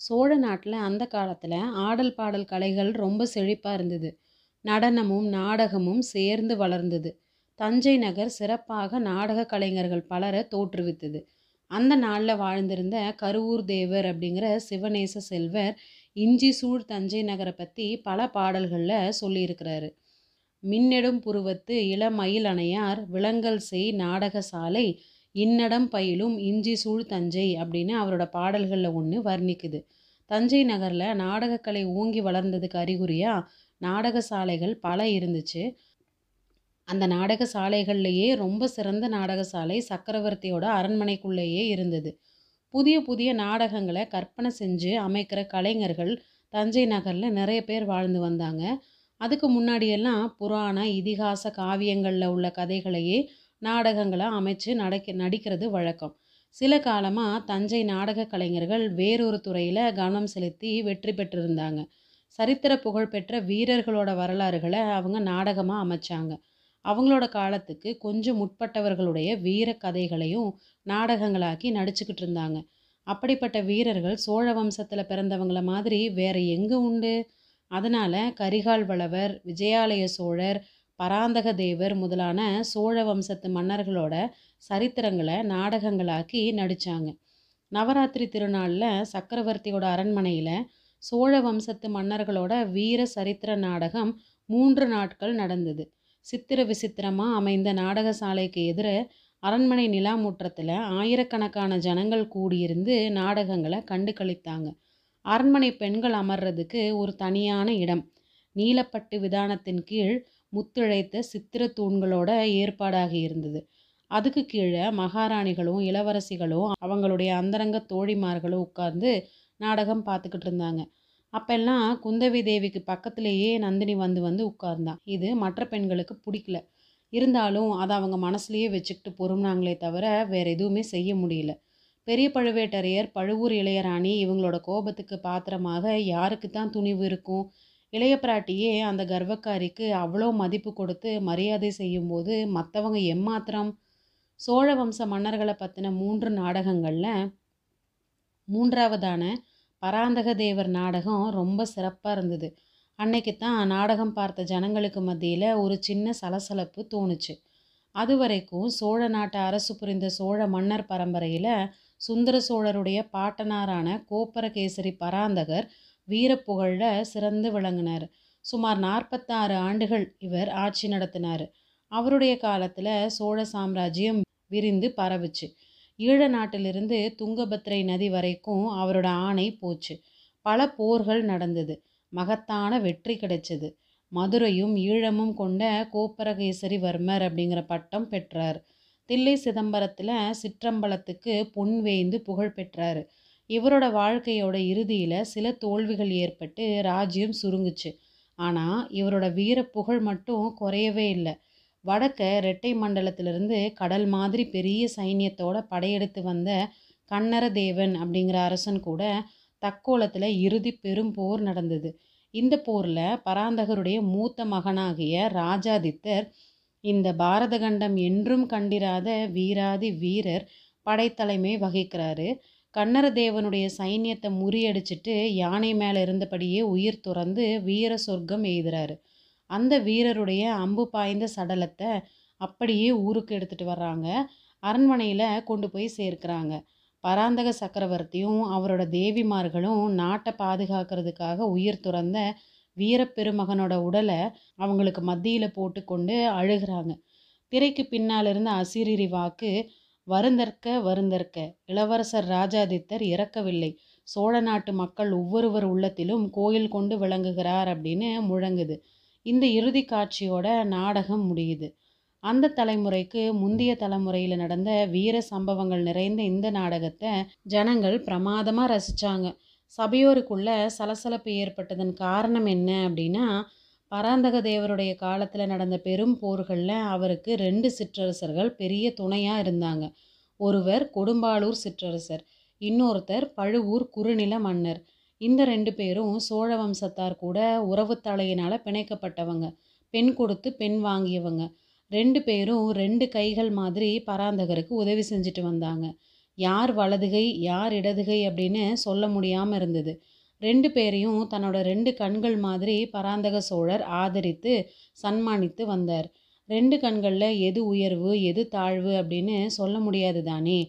சோழ நாட்டில் அந்த காலத்தில் ஆடல் பாடல் கலைகள் ரொம்ப செழிப்பாக இருந்தது. நடனமும் நாடகமும் சேர்ந்து வளர்ந்தது. தஞ்சை நகர் சிறப்பாக நாடக கலைஞர்கள் பலரை தோற்றுவித்தது. அந்த நாளில் வாழ்ந்திருந்த கருவூர் தேவர் அப்படிங்கிற சிவநேச செல்வர் இஞ்சி சூழ் தஞ்சை நகரை பற்றி பல பாடல்களில் சொல்லியிருக்கிறாரு. மின்னெடும் புருவத்து இளமயில் அணையார் விலங்கல் செய் நாடகசாலை இன்னடம் பயிலும் இஞ்சி சூழ் தஞ்சை அப்படின்னு அவரோட பாடல்களில் ஒன்று வர்ணிக்குது. தஞ்சை நகரில் நாடகக்கலை ஓங்கி வளர்ந்ததுக்கு அறிகுறியாக நாடக சாலைகள் பல இருந்துச்சு. அந்த நாடக சாலைகள்லேயே ரொம்ப சிறந்த நாடக சாலை சக்கரவர்த்தியோட அரண்மனைக்குள்ளேயே இருந்தது. புதிய புதிய நாடகங்களை கற்பனை செஞ்சு அமைக்கிற கலைஞர்கள் தஞ்சை நகரில் நிறைய பேர் வாழ்ந்து வந்தாங்க. அதுக்கு முன்னாடியெல்லாம் புராண இதிகாச காவியங்களில் உள்ள கதைகளையே நாடகங்களை அமைச்சு நடக்க நடிக்கிறது வழக்கம். சில காலமாக தஞ்சை நாடக கலைஞர்கள் வேறொரு துறையில் கவனம் செலுத்தி வெற்றி பெற்றிருந்தாங்க. சரித்திர புகழ்பெற்ற வீரர்களோட வரலாறுகளை அவங்க நாடகமாக அமைச்சாங்க. அவங்களோட காலத்துக்கு கொஞ்சம் முற்பட்டவர்களுடைய வீர கதைகளையும் நாடகங்களாக்கி நடிச்சுக்கிட்டு இருந்தாங்க. அப்படிப்பட்ட வீரர்கள் சோழ வம்சத்தில் பிறந்தவங்கள மாதிரி வேற எங்கே உண்டு? அதனால் கரிகால் வளவர் விஜயாலய சோழர் பராந்தக தேவர் முதலான சோழ வம்சத்து மன்னர்களோட சரித்திரங்களை நாடகங்களாக்கி நடித்தாங்க நவராத்திரி திருநாளில் சக்கரவர்த்தியோட அரண்மனையில் சோழ வம்சத்து மன்னர்களோட வீர சரித்திர நாடகம் மூன்று நாட்கள் நடந்தது. சித்திர விசித்திரமாக அமைந்த நாடகசாலைக்கு எதிர அரண்மனை நிலா முற்றத்தில் ஆயிரக்கணக்கான ஜனங்கள் கூடியிருந்து நாடகங்களை கண்டு கழித்தாங்க அரண்மனை பெண்கள் அமர்றதுக்கு ஒரு தனியான இடம். நீலப்பட்டு விதானத்தின் கீழ் முத்துழைத்த சித்திர தூண்களோட ஏற்பாடாகி இருந்தது. அதுக்கு கீழே மகாராணிகளும் இளவரசிகளும் அவங்களுடைய அந்தரங்க தோழிமார்களும் உட்கார்ந்து நாடகம் பார்த்துக்கிட்டு இருந்தாங்க. அப்பெல்லாம் குந்தவி தேவிக்கு பக்கத்திலேயே நந்தினி வந்து வந்து உட்கார்ந்தான் இது மற்ற பெண்களுக்கு பிடிக்கல. இருந்தாலும் அதை அவங்க மனசுலேயே வச்சுக்கிட்டு பொறும்னாங்களே தவிர வேறு எதுவுமே செய்ய முடியல. பெரிய பழுவேட்டரையர் பழுவூர் இளையராணி இவங்களோட கோபத்துக்கு பாத்திரமாக யாருக்கு தான் துணிவு இருக்கும் இளைய பிராட்டியே அந்த கர்வக்காரிக்கு அவ்வளோ மதிப்பு கொடுத்து மரியாதை செய்யும்போது மற்றவங்க எம்மாத்திரம் சோழ வம்ச மன்னர்களை பற்றின மூன்று நாடகங்களில் மூன்றாவதான பராந்தக தேவர் நாடகம் ரொம்ப சிறப்பாக இருந்தது. அன்னைக்கு தான் நாடகம் பார்த்த ஜனங்களுக்கு மத்தியில் ஒரு சின்ன சலசலப்பு தோணுச்சு. அது வரைக்கும் சோழ நாட்டு அரசு புரிந்த சோழ மன்னர் பரம்பரையில் சுந்தர சோழருடைய பாட்டனாரான கோப்பரகேசரி பராந்தகர் வீரப்புகழில் சிறந்து விளங்கினார். சுமார் நாற்பத்தாறு ஆண்டுகள் இவர் ஆட்சி நடத்தினார். அவருடைய காலத்தில் சோழ சாம்ராஜ்யம் விரிந்து பரவுச்சு. ஈழ நாட்டிலிருந்து துங்கபத்ரை நதி வரைக்கும் அவரோட ஆணை போச்சு. பல போர்கள் நடந்தது. மகத்தான வெற்றி கிடைச்சது. மதுரையும் ஈழமும் கொண்ட கோப்பரகேசரிவர்மர் அப்படிங்கிற பட்டம் பெற்றார். தில்லை சிதம்பரத்தில் சிற்றம்பலத்துக்கு பொன் வேய்ந்து புகழ் பெற்றார். இவரோட வாழ்க்கையோட இறுதியில் சில தோல்விகள் ஏற்பட்டு ராஜ்யம் சுருங்குச்சு. ஆனால் இவரோட வீர புகழ் மட்டும் குறையவே இல்லை. வடக்க ரெட்டை மண்டலத்திலிருந்து கடல் மாதிரி பெரிய சைன்யத்தோட படையெடுத்து வந்த கன்னர தேவன் அப்படிங்கிற அரசன் கூட தக்கோலத்தில் இறுதி பெரும் போர் நடந்தது. இந்த போரில் பராந்தகருடைய மூத்த மகனாகிய ராஜாதித்தர் இந்த பாரத கண்டம் என்றும் கண்டிராத வீராதி வீரர் படைத்தலைமை வகிக்கிறாரு. கண்ணர தேவனுடைய சைன்யத்தை முறியடிச்சிட்டு யானை மேலே இருந்தபடியே உயிர் துறந்து வீர சொர்க்கம் எய்துறாரு. அந்த வீரருடைய அம்பு பாய்ந்த சடலத்தை அப்படியே ஊருக்கு எடுத்துகிட்டு வர்றாங்க. அரண்மனையில் கொண்டு போய் சேர்க்குறாங்க. பராந்தக சக்கரவர்த்தியும் அவரோட தேவிமார்களும் நாட்டை பாதுகாக்கிறதுக்காக உயிர் துறந்த வீரப்பெருமகனோட உடலை அவங்களுக்கு மத்தியில் போட்டுக்கொண்டு அழுகிறாங்க. திரைக்கு பின்னால் இருந்த அசிரிரி வாக்கு வருந்தற்க வருந்தற்க. இளவரசர் ராஜாதித்தர் இறக்கவில்லை. சோழ நாட்டு மக்கள் ஒவ்வொருவர் உள்ளத்திலும் கோயில் கொண்டு விளங்குகிறார் அப்படின்னு முழங்குது. இந்த இறுதி காட்சியோட நாடகம் முடியுது. அந்த தலைமுறைக்கு முந்தைய தலைமுறையில் நடந்த வீர சம்பவங்கள் நிறைந்த இந்த நாடகத்தை ஜனங்கள் பிரமாதமாக ரசித்தாங்க சபையோருக்குள்ள சலசலப்பு ஏற்பட்டதன் காரணம் என்ன அப்படின்னா பராந்தக தேவருடைய காலத்தில் நடந்த பெரும் போர்களில் அவருக்கு ரெண்டு சிற்றரசர்கள் பெரிய துணையாக இருந்தாங்க. ஒருவர் கொடும்பாளூர் சிற்றரசர் இன்னொருத்தர் பழுவூர் குறுநில மன்னர். இந்த ரெண்டு பேரும் சோழ வம்சத்தார் கூட உறவு தலையினால் பிணைக்கப்பட்டவங்க. பெண் கொடுத்து பெண் வாங்கியவங்க. ரெண்டு பேரும் ரெண்டு கைகள் மாதிரி பராந்தகருக்கு உதவி செஞ்சுட்டு வந்தாங்க. யார் வலதுகை யார் இடதுகை அப்படின்னு சொல்ல முடியாமல் இருந்தது. ரெண்டு பேரையும் தன்னோட ரெண்டு கண்கள் மாதிரி பராந்தக சோழர் ஆதரித்து சன்மானித்து வந்தார். ரெண்டு கண்களில் எது உயர்வு எது தாழ்வு அப்படின்னு சொல்ல முடியாது தானே.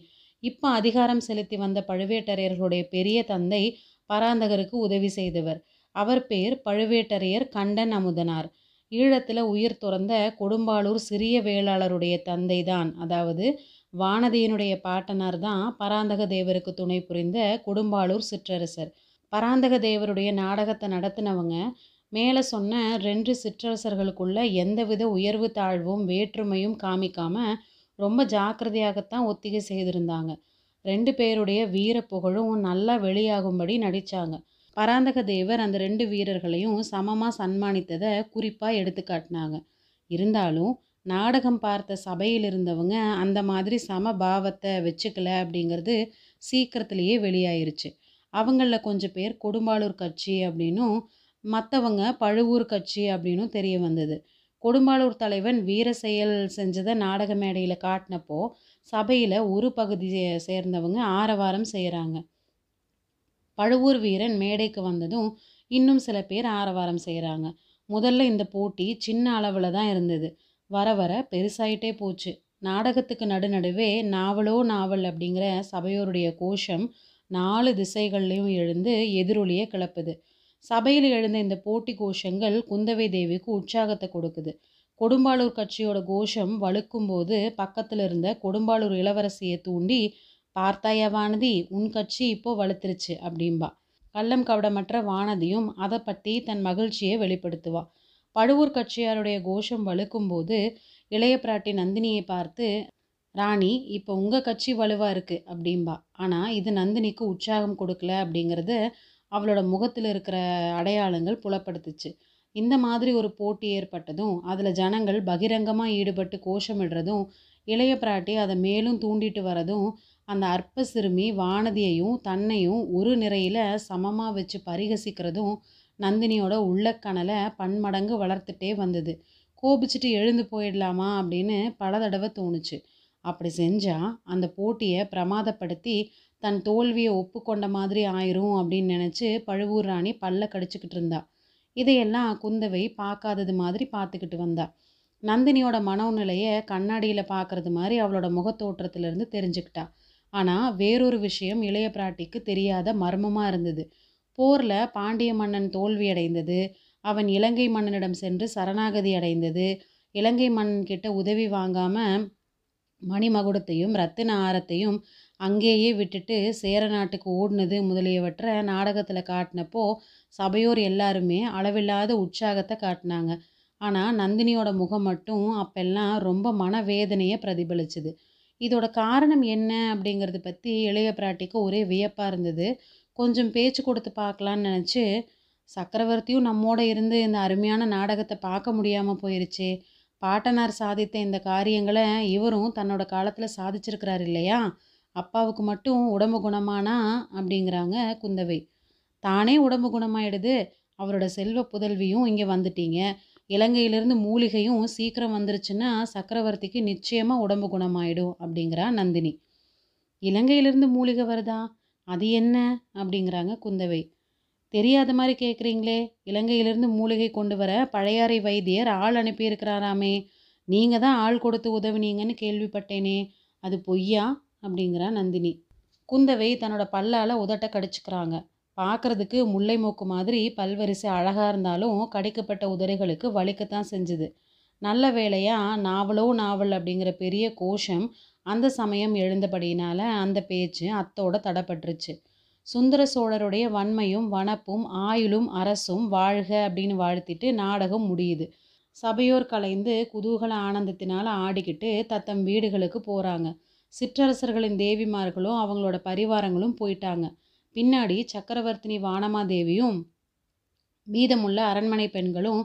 இப்போ அதிகாரம் செலுத்தி வந்த பழுவேட்டரையர்களுடைய பெரிய தந்தை பராந்தகருக்கு உதவி செய்தவர். அவர் பேர் பழுவேட்டரையர் கண்டன் அமுதனார். ஈழத்தில் உயிர் துறந்த கொடும்பாளூர் சிறிய வேளாளருடைய தந்தை தான். அதாவது வானதியினுடைய பாட்டனார் தான் பராந்தக தேவருக்கு துணை புரிந்த கொடும்பாளூர் சிற்றரசர். பராந்தக தேவருடைய நாடகத்தை நடத்தினவங்க மேலே சொன்ன ரெண்டு சிற்றரசர்களுக்குள்ள எந்தவித உயர்வு தாழ்வும் வேற்றுமையும் காமிக்காம ரொம்ப ஜாக்கிரதையாகத்தான் ஒத்திகை செய்திருந்தாங்க. ரெண்டு பேருடைய வீர புகழும் நல்லா வெளியாகும்படி நடித்தாங்க பராந்தக தேவர் அந்த ரெண்டு வீரர்களையும் சமமாக சன்மானித்ததை குறிப்பாக எடுத்து காட்டினாங்க. இருந்தாலும் நாடகம் பார்த்த சபையில் இருந்தவங்க அந்த மாதிரி சம பாவத்தை வச்சுக்கல அப்படிங்கிறது சீக்கிரத்திலேயே வெளியாயிருச்சு. அவங்களில் கொஞ்சம் பேர் கொடும்பாளூர் கட்சி அப்படின்னும் மற்றவங்க பழுவூர் கட்சி அப்படின்னும் தெரிய வந்தது. கொடும்பாளூர் தலைவன் வீர செயல் செஞ்சதை நாடக மேடையில் காட்டினப்போ சபையில் ஒரு பகுதியை சேர்ந்தவங்க ஆரவாரம் செய்கிறாங்க பழுவூர் வீரன் மேடைக்கு வந்ததும் இன்னும் சில பேர் ஆரவாரம் செய்கிறாங்க முதல்ல இந்த போட்டி சின்ன அளவில் தான் இருந்தது. வர வர பெருசாயிட்டே போச்சு. நாடகத்துக்கு நடுநடுவே நாவலோ நாவல் அப்படிங்கிற சபையோருடைய கோஷம் நாலு திசைகள்லையும் எழுந்து எதிரொலியை கிளப்புது. சபையில் எழுந்த இந்த போட்டி கோஷங்கள் குந்தவை தேவிக்கு உற்சாகத்தை கொடுக்குது. கொடும்பாளூர் கட்சியோட கோஷம் வலுக்கும்போது பக்கத்தில் இருந்த கொடும்பாளூர் இளவரசியை தூண்டி பார்த்தாயா வானதி உன் கட்சி இப்போ வலுத்துருச்சு அப்படிம்பா. கள்ளம் கவடமற்ற வானதியும் அதை பற்றி தன் மகிழ்ச்சியை வெளிப்படுத்துவா. பழுவூர் கட்சியாருடைய கோஷம் வலுக்கும்போது இளைய பிராட்டி நந்தினியை பார்த்து ராணி இப்போ உங்கள் கட்சி வலுவாக இருக்குது அப்படிம்பா. ஆனால் இது நந்தினிக்கு உற்சாகம் கொடுக்கல அப்படிங்கிறது அவளோட முகத்தில் இருக்கிற அடையாளங்கள் புலப்படுத்துச்சு. இந்த மாதிரி ஒரு போட்டி ஏற்பட்டதும் அதில் ஜனங்கள் பகிரங்கமாக ஈடுபட்டு கோஷமிடுறதும் இளைய பிராட்டி அதை மேலும் தூண்டிட்டு வரதும் அந்த அற்ப சிறுமி வானதியையும் தன்னையும் ஒரு நிறையில் சமமாக வச்சு பரிகசிக்கிறதும் நந்தினியோட உள்ளக்கணலை பன்மடங்கு வளர்த்துட்டே வந்தது. கோபிச்சுட்டு எழுந்து போயிடலாமா அப்படின்னு பல தடவை தோணுச்சு. அப்படி செஞ்சால் அந்த போட்டியை பிரமாதப்படுத்தி தன் தோல்வியை ஒப்புக்கொண்ட மாதிரி ஆயிரும் அப்படின்னு நினச்சி பழுவூர் ராணி பல்ல கடிச்சிக்கிட்டு இருந்தா. இதையெல்லாம் குந்தவை பார்க்காதது மாதிரி பார்த்துக்கிட்டு வந்தா. நந்தினியோட மனோநிலையை கண்ணாடியில் பார்க்குறது மாதிரி அவளோட முகத்தோற்றத்திலிருந்து தெரிஞ்சுக்கிட்டா. ஆனால் வேறொரு விஷயம் இளைய பிராட்டிக்கு தெரியாத மர்மமாக இருந்தது. போரில் பாண்டிய மன்னன் தோல்வியடைந்தது அவன் இலங்கை மன்னனிடம் சென்று சரணாகதி அடைந்தது இலங்கை மன்னன் கிட்ட உதவி வாங்காமல் மணிமகுடத்தையும் ரத்தின ஆரத்தையும் அங்கேயே விட்டுட்டு சேர நாட்டுக்கு ஓடினது முதலியவற்றை நாடகத்தில் காட்டினப்போ சபையோர் எல்லாருமே அளவில்லாத உற்சாகத்தை காட்டினாங்க. ஆனால் நந்தினியோட முகம் மட்டும் அப்பெல்லாம் ரொம்ப மனவேதனையை பிரதிபலிச்சுது. இதோட காரணம் என்ன அப்படிங்கிறது பற்றி இளைய பிராட்டிக்கு ஒரே வியப்பாக இருந்தது. கொஞ்சம் பேச்சு கொடுத்து பார்க்கலான்னு நினச்சி சக்கரவர்த்தியும் நம்மோட இருந்து இந்த அருமையான நாடகத்தை பார்க்க முடியாமல் போயிருச்சு. பாட்டனார் சாதித்த இந்த காரியங்களை இவரும் தன்னோட காலத்தில் சாதிச்சிருக்கிறார் இல்லையா? அப்பாவுக்கு மட்டும் உடம்பு குணமானா அப்படிங்கிறாங்க குந்தவை. தானே உடம்பு குணமாயிடுது. அவரோட செல்வ புதல்வியும் இங்கே வந்துட்டீங்க. இலங்கையிலேருந்து மூலிகையும் சீக்கிரம் வந்துருச்சுன்னா சக்கரவர்த்திக்கு நிச்சயமாக உடம்பு குணமாயிடும் அப்படிங்கிறா நந்தினி. இலங்கையிலேருந்து மூலிகை வருதா? அது என்ன? அப்படிங்கிறாங்க குந்தவை. தெரியாத மாதிரி கேட்குறீங்களே இலங்கையிலேருந்து மூலிகை கொண்டு வர பழையாறை வைத்தியர் ஆள் அனுப்பியிருக்கிறாராமே. நீங்கள் தான் ஆள் கொடுத்து உதவினீங்கன்னு கேள்விப்பட்டேனே. அது பொய்யா? அப்படிங்கிறா நந்தினி. குந்தவை தன்னோட பல்லால் உதட்ட கடிச்சுக்கிறாங்க. பார்க்குறதுக்கு முல்லை மூக்கு மாதிரி பல்வரிசை அழகாக இருந்தாலும் கடிக்கப்பட்ட உதடுகளுக்கு வலிக்கத்தான் செஞ்சுது. நல்ல வேளையாக நாவலோ நாவல் அப்படிங்கிற பெரிய கோஷம் அந்த சமயம் எழுந்தபடியினால அந்த பேச்சு அத்தோட தடப்பட்டுருச்சு. சுந்தர சோழருடைய வன்மையும் வனப்பும் ஆயுளும் அரசும் வாழ்க அப்படின்னு வாழ்த்திட்டு நாடகம் முடியுது. சபையோர் கலைந்து குதூகல ஆனந்தத்தினால் ஆடிக்கிட்டு தத்தம் வீடுகளுக்கு போகிறாங்க சிற்றரசர்களின் தேவிமார்களும் அவங்களோட பரிவாரங்களும் போயிட்டாங்க. பின்னாடி சக்கரவர்த்தினி வானமாதேவியும் மீதமுள்ள அரண்மனை பெண்களும்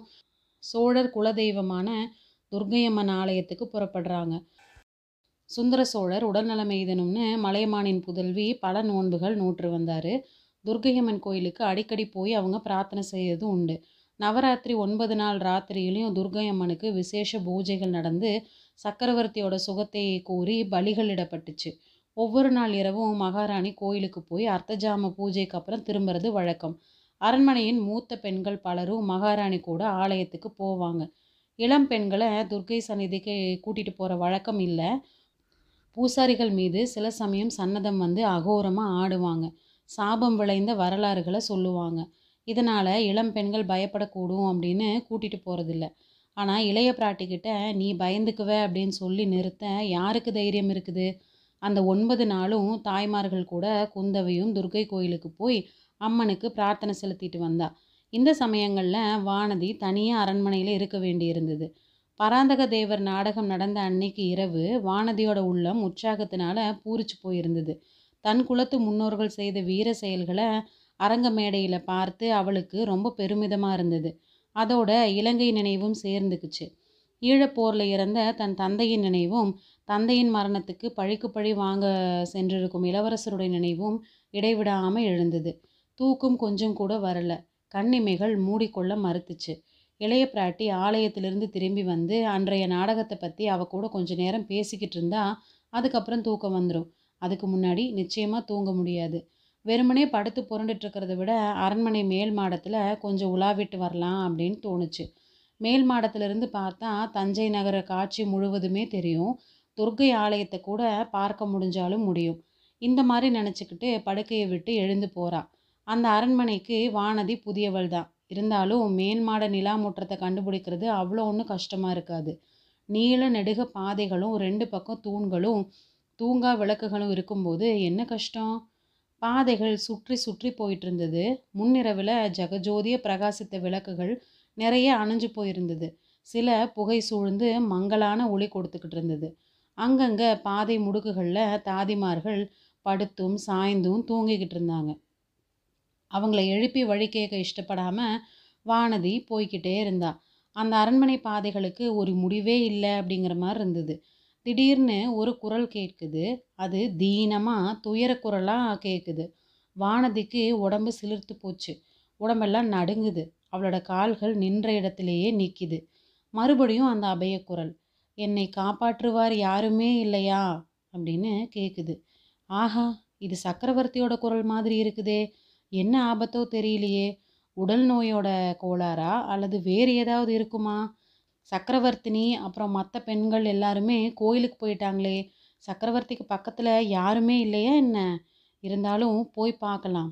சோழர் குலதெய்வமான துர்கையம்மன் ஆலயத்துக்கு புறப்படுறாங்க. சுந்தர சோழர் உடல்நலம் எய்தணும்னு மலையமானின் புதல்வி பல நோன்புகள் நூற்று வந்தார். துர்கையம்மன் கோயிலுக்கு அடிக்கடி போய் அவங்க பிரார்த்தனை செய்யறது உண்டு. நவராத்திரி ஒன்பது நாள் ராத்திரியிலையும் துர்கையம்மனுக்கு விசேஷ பூஜைகள் நடந்து சக்கரவர்த்தியோட சுகத்தை கூறி பலிகள் இடப்பட்டுச்சு ஒவ்வொரு நாள் இரவும் மகாராணி கோயிலுக்கு போய் அர்த்தஜாம பூஜைக்கு அப்புறம் திரும்புறது வழக்கம். அரண்மனையின் மூத்த பெண்கள் பலரும் மகாராணி கூட ஆலயத்துக்கு போவாங்க. இளம் பெண்களை துர்க்கை சந்நிதிக்கு கூட்டிகிட்டு போகிற வழக்கம் இல்லை. பூசாரிகள் மீது சில சமயம் சன்னதம் வந்து அகோரமாக ஆடுவாங்க. சாபம் விளைந்த வரலாறுகளை சொல்லுவாங்க. இதனால் இளம் பெண்கள் பயப்படக்கூடும் அப்படின்னு கூட்டிகிட்டு போகிறதில்ல ஆனால் இளைய பிராட்டிக்கிட்ட நீ பயந்துக்குவ அப்படின்னு சொல்லி நிறுத்த யாருக்கு தைரியம் இருக்குது? அந்த ஒன்பது நாளும் தாய்மார்கள் கூட குந்தவையும் துர்க்கை கோயிலுக்கு போய் அம்மனுக்கு பிரார்த்தனை செலுத்திட்டு வந்தா. இந்த சமயங்களில் வானதி தனியாக அரண்மனையில் இருக்க வேண்டியிருந்தது. பராந்தக தேவர் நாடகம் நடந்த அன்னைக்கு இரவு வானதியோட உள்ளம் உற்சாகத்தினால பூரிச்சு போயிருந்தது. தன் குலத்து முன்னோர்கள் செய்த வீர செயல்களை அரங்க மேடையில் பார்த்து அவளுக்கு ரொம்ப பெருமிதமாக இருந்தது. அதோட இலங்கை நினைவும் சேர்ந்துக்குச்சு. ஈழப்போரில் இறந்த தன் தந்தையின் நினைவும் தந்தையின் மரணத்துக்கு பழிக்கு பழி வாங்க சென்றிருக்கும் இளவரசருடைய நினைவும் இடைவிடாமல் எழுந்தது. தூக்கம் கொஞ்சம் கூட வரல. கண்ணிமைகள் மூடிக்கொள்ள மறுத்துச்சு. இளைய பிராட்டி ஆலயத்திலிருந்து திரும்பி வந்து அன்றைய நாடகத்தை பற்றி அவ கூட கொஞ்ச நேரம் பேசிக்கிட்டு இருந்தா அதுக்கப்புறம் தூக்கம் வந்துடும் அதுக்கு முன்னாடி நிச்சயமாக தூங்க முடியாது. வெறுமனே படுத்து புரண்டுட்டுருக்கிறத விட அரண்மனை மேல் மாடத்தில் கொஞ்சம் உலாவிட்டு வரலாம் அப்படின்னு தோணுச்சு. மேல் மாடத்திலிருந்து பார்த்தா தஞ்சை நகர காட்சி முழுவதுமே தெரியும். துர்க்கை ஆலயத்தை கூட பார்க்க முடிஞ்சாலும் முடியும். இந்த மாதிரி நினச்சிக்கிட்டு படுக்கையை விட்டு எழுந்து போகிறாள் அந்த அரண்மனைக்கு வானதி புதியவள் தான். இருந்தாலும் மேல் மாட நிலா முற்றத்தை கண்டுபிடிக்கிறது அவ்வளோ ஒன்றும் கஷ்டமாக இருக்காது. நீள நெடுக பாதைகளும் ரெண்டு பக்கம் தூண்களும் தூங்கா விளக்குகளும் இருக்கும்போது என்ன கஷ்டம்? பாதைகள் சுற்றி சுற்றி போயிட்டு இருந்தது முன்னிரவில் ஜெகஜோதிய பிரகாசித்த விளக்குகள் நிறைய அணைஞ்சு போயிருந்தது. சில புகை சூழ்ந்து மங்கலான ஒளி கொடுத்துக்கிட்டு இருந்தது. அங்கங்கே பாதை முடுக்குகளில் தாதிமார்கள் படுத்தும் சாய்ந்தும் தூங்கிக்கிட்டு இருந்தாங்க. அவங்கள எழுப்பி வழி கேட்க இஷ்டப்படாமல் வானதி போய்கிட்டே இருந்தா. அந்த அரண்மனை பாதைகளுக்கு ஒரு முடிவே இல்லை அப்படிங்கிற மாதிரி இருந்தது. திடீர்னு ஒரு குரல் கேட்குது. அது தீனமாக துயர குரலாக கேட்குது. வானதிக்கு உடம்பு சிலிர்த்து போச்சு. உடம்பெல்லாம் நடுங்குது. அவளோட கால்கள் நின்ற இடத்திலேயே நிற்கிது மறுபடியும் அந்த அபயக்குரல் என்னை காப்பாற்றுவார் யாருமே இல்லையா? அப்படின்னு கேட்குது ஆஹா இது சக்கரவர்த்தியோட குரல் மாதிரி இருக்குதே. என்ன ஆபத்தோ தெரியலையே. உடல் நோயோட கோளாறா? அல்லது வேறு ஏதாவது இருக்குமா? சக்கரவர்த்தினி அப்புறம் மற்ற பெண்கள் எல்லாருமே கோயிலுக்கு போயிட்டாங்களே சக்கரவர்த்திக்கு பக்கத்தில் யாருமே இல்லையா என்ன? இருந்தாலும் போய் பார்க்கலாம்.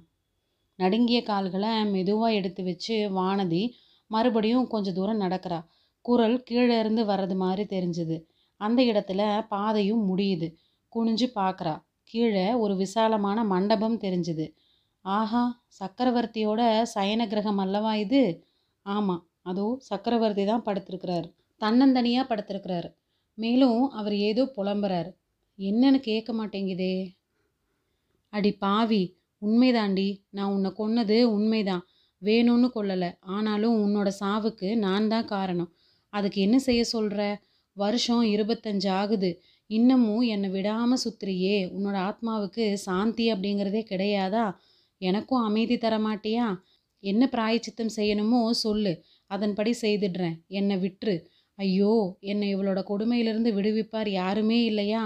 நடுங்கிய கால்களை மெதுவாக எடுத்து வச்சு வானதி மறுபடியும் கொஞ்சம் தூரம் நடக்கிறா. குரல் கீழே இருந்து வர்றது மாதிரி தெரிஞ்சுது. அந்த இடத்துல பாதையும் முடியுது. குனிஞ்சு பார்க்குறா. கீழே ஒரு விசாலமான மண்டபம் தெரிஞ்சுது. ஆஹா சக்கரவர்த்தியோட சயன கிரகம் அல்லவா இது? ஆமாம் அதோ சக்கரவர்த்தி தான் படுத்திருக்கிறார். தன்னந்தனியாக படுத்திருக்கிறார். மேலும் அவர் ஏதோ புலம்புறார். என்னன்னு கேட்க மாட்டேங்குதே. அடி பாவி உண்மைதாண்டி. நான் உன்னை கொன்னது உண்மைதான். வேணும்னு கொல்லலை. ஆனாலும் உன்னோட சாவுக்கு நான் தான் காரணம். அதுக்கு என்ன செய்ய சொல்கிற வருஷம் இருபத்தஞ்சு ஆகுது. இன்னமும் என்னை விடாமல் சுத்துறியே. உன்னோட ஆத்மாவுக்கு சாந்தி அப்படிங்கிறதே கிடையாதா? எனக்கும் அமைதி தர மாட்டியா என்ன பிராயச்சித்தம் செய்யணுமோ சொல்லு. அதன்படி செய்துடுறேன். என்னை விட்டுரு. ஐயோ என்னை இவளோட கொடுமையிலிருந்து விடுவிப்பார் யாருமே இல்லையா?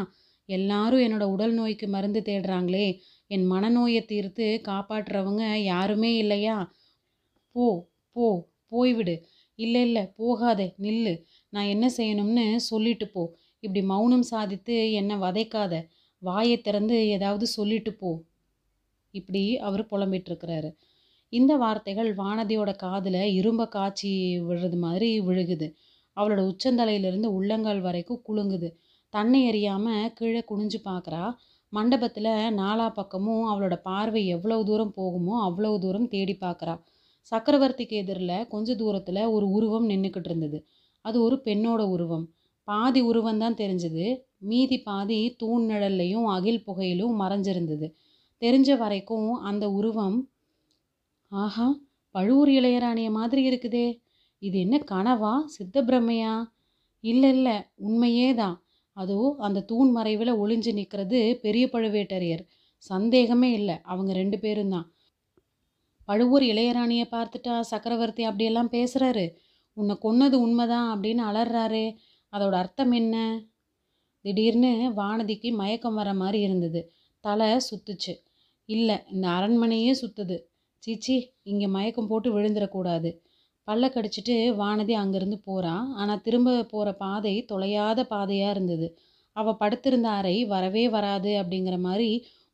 எல்லாரும் என்னோட உடல் நோய்க்கு மருந்து தேடுறாங்களே. என் மனநோயை தீர்த்து காப்பாற்றுறவங்க யாருமே இல்லையா? போ போ போய்விடு. இல்லை இல்லை போகாதே நில்லு. நான் என்ன செய்யணும்னு சொல்லிட்டு போ. இப்படி மௌனம் சாதித்து என்னை வதைக்காத. வாயை திறந்து ஏதாவது சொல்லிட்டு போ. இப்படி அவர் புலம்பிட்டு இருக்கிறாரு. இந்த வார்த்தைகள் வானதியோட காதில் இரும்ப காய்ச்சி விழுறது மாதிரி விழுகுது. அவளோட உச்சந்தலையிலிருந்து உள்ளங்கால் வரைக்கும் குலுங்குது. தன்னை எறியாமல் கீழே குனிஞ்சு பார்க்குறா மண்டபத்தில் நாலா பக்கமும் அவளோட பார்வை எவ்வளவு தூரம் போகுமோ அவ்வளவு தூரம் தேடி பார்க்குறா சக்கரவர்த்திக்கு எதிரில் கொஞ்ச தூரத்தில் ஒரு உருவம் நின்றுக்கிட்டு இருந்தது. அது ஒரு பெண்ணோட உருவம். பாதி உருவம் தான் தெரிஞ்சது. மீதி பாதி தூண் நிழல்லையும் அகில் புகையிலும் மறைஞ்சிருந்தது. தெரிஞ்ச வரைக்கும் அந்த உருவம் ஆஹா பழுவூர் இளையராணிய மாதிரி இருக்குதே. இது என்ன கனவா சித்த பிரம்மையா? இல்லை இல்லை உண்மையே தான். அதோ அந்த தூண் மறைவில் ஒளிஞ்சு நிற்கிறது பெரிய பழுவேட்டரையர். சந்தேகமே இல்லை அவங்க ரெண்டு பேரும் தான். பழுவூர் இளையராணியை பார்த்துட்டா சக்கரவர்த்தி அப்படியெல்லாம் பேசுகிறாரு உன்னை கொன்னது உண்மைதான் அப்படின்னு அலறாரு. அதோட அர்த்தம் என்ன? திடீர்னு வானதிக்கு மயக்கம் வர மாதிரி இருந்தது. தலை சுத்துச்சு. இல்லை இந்த அரண்மனையே சுத்துது. சீச்சி இங்கே மயக்கம் போட்டு விழுந்துடக்கூடாது. பல்ல கடிச்சிட்டு வானதி அங்கேருந்து போகிறா ஆனால் திரும்ப போகிற பாதை தொலையாத பாதையாக இருந்தது. அவள் படுத்திருந்த அறை வரவே வராது அப்படிங்கிற மாதிரி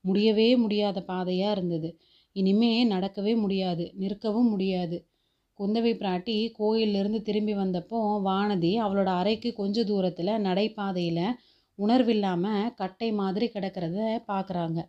முடியவே முடியாத பாதையாக இருந்தது. இனிமே நடக்கவே முடியாது நிற்கவும் முடியாது. குந்தவை பிராட்டி கோயிலிருந்து திரும்பி வந்தப்போ வானதி அவளோட அறைக்கு கொஞ்ச தூரத்தில் நடைபாதையில் உணர்வில்லாமல் கட்டை மாதிரி கிடக்கிறத பார்க்குறாங்க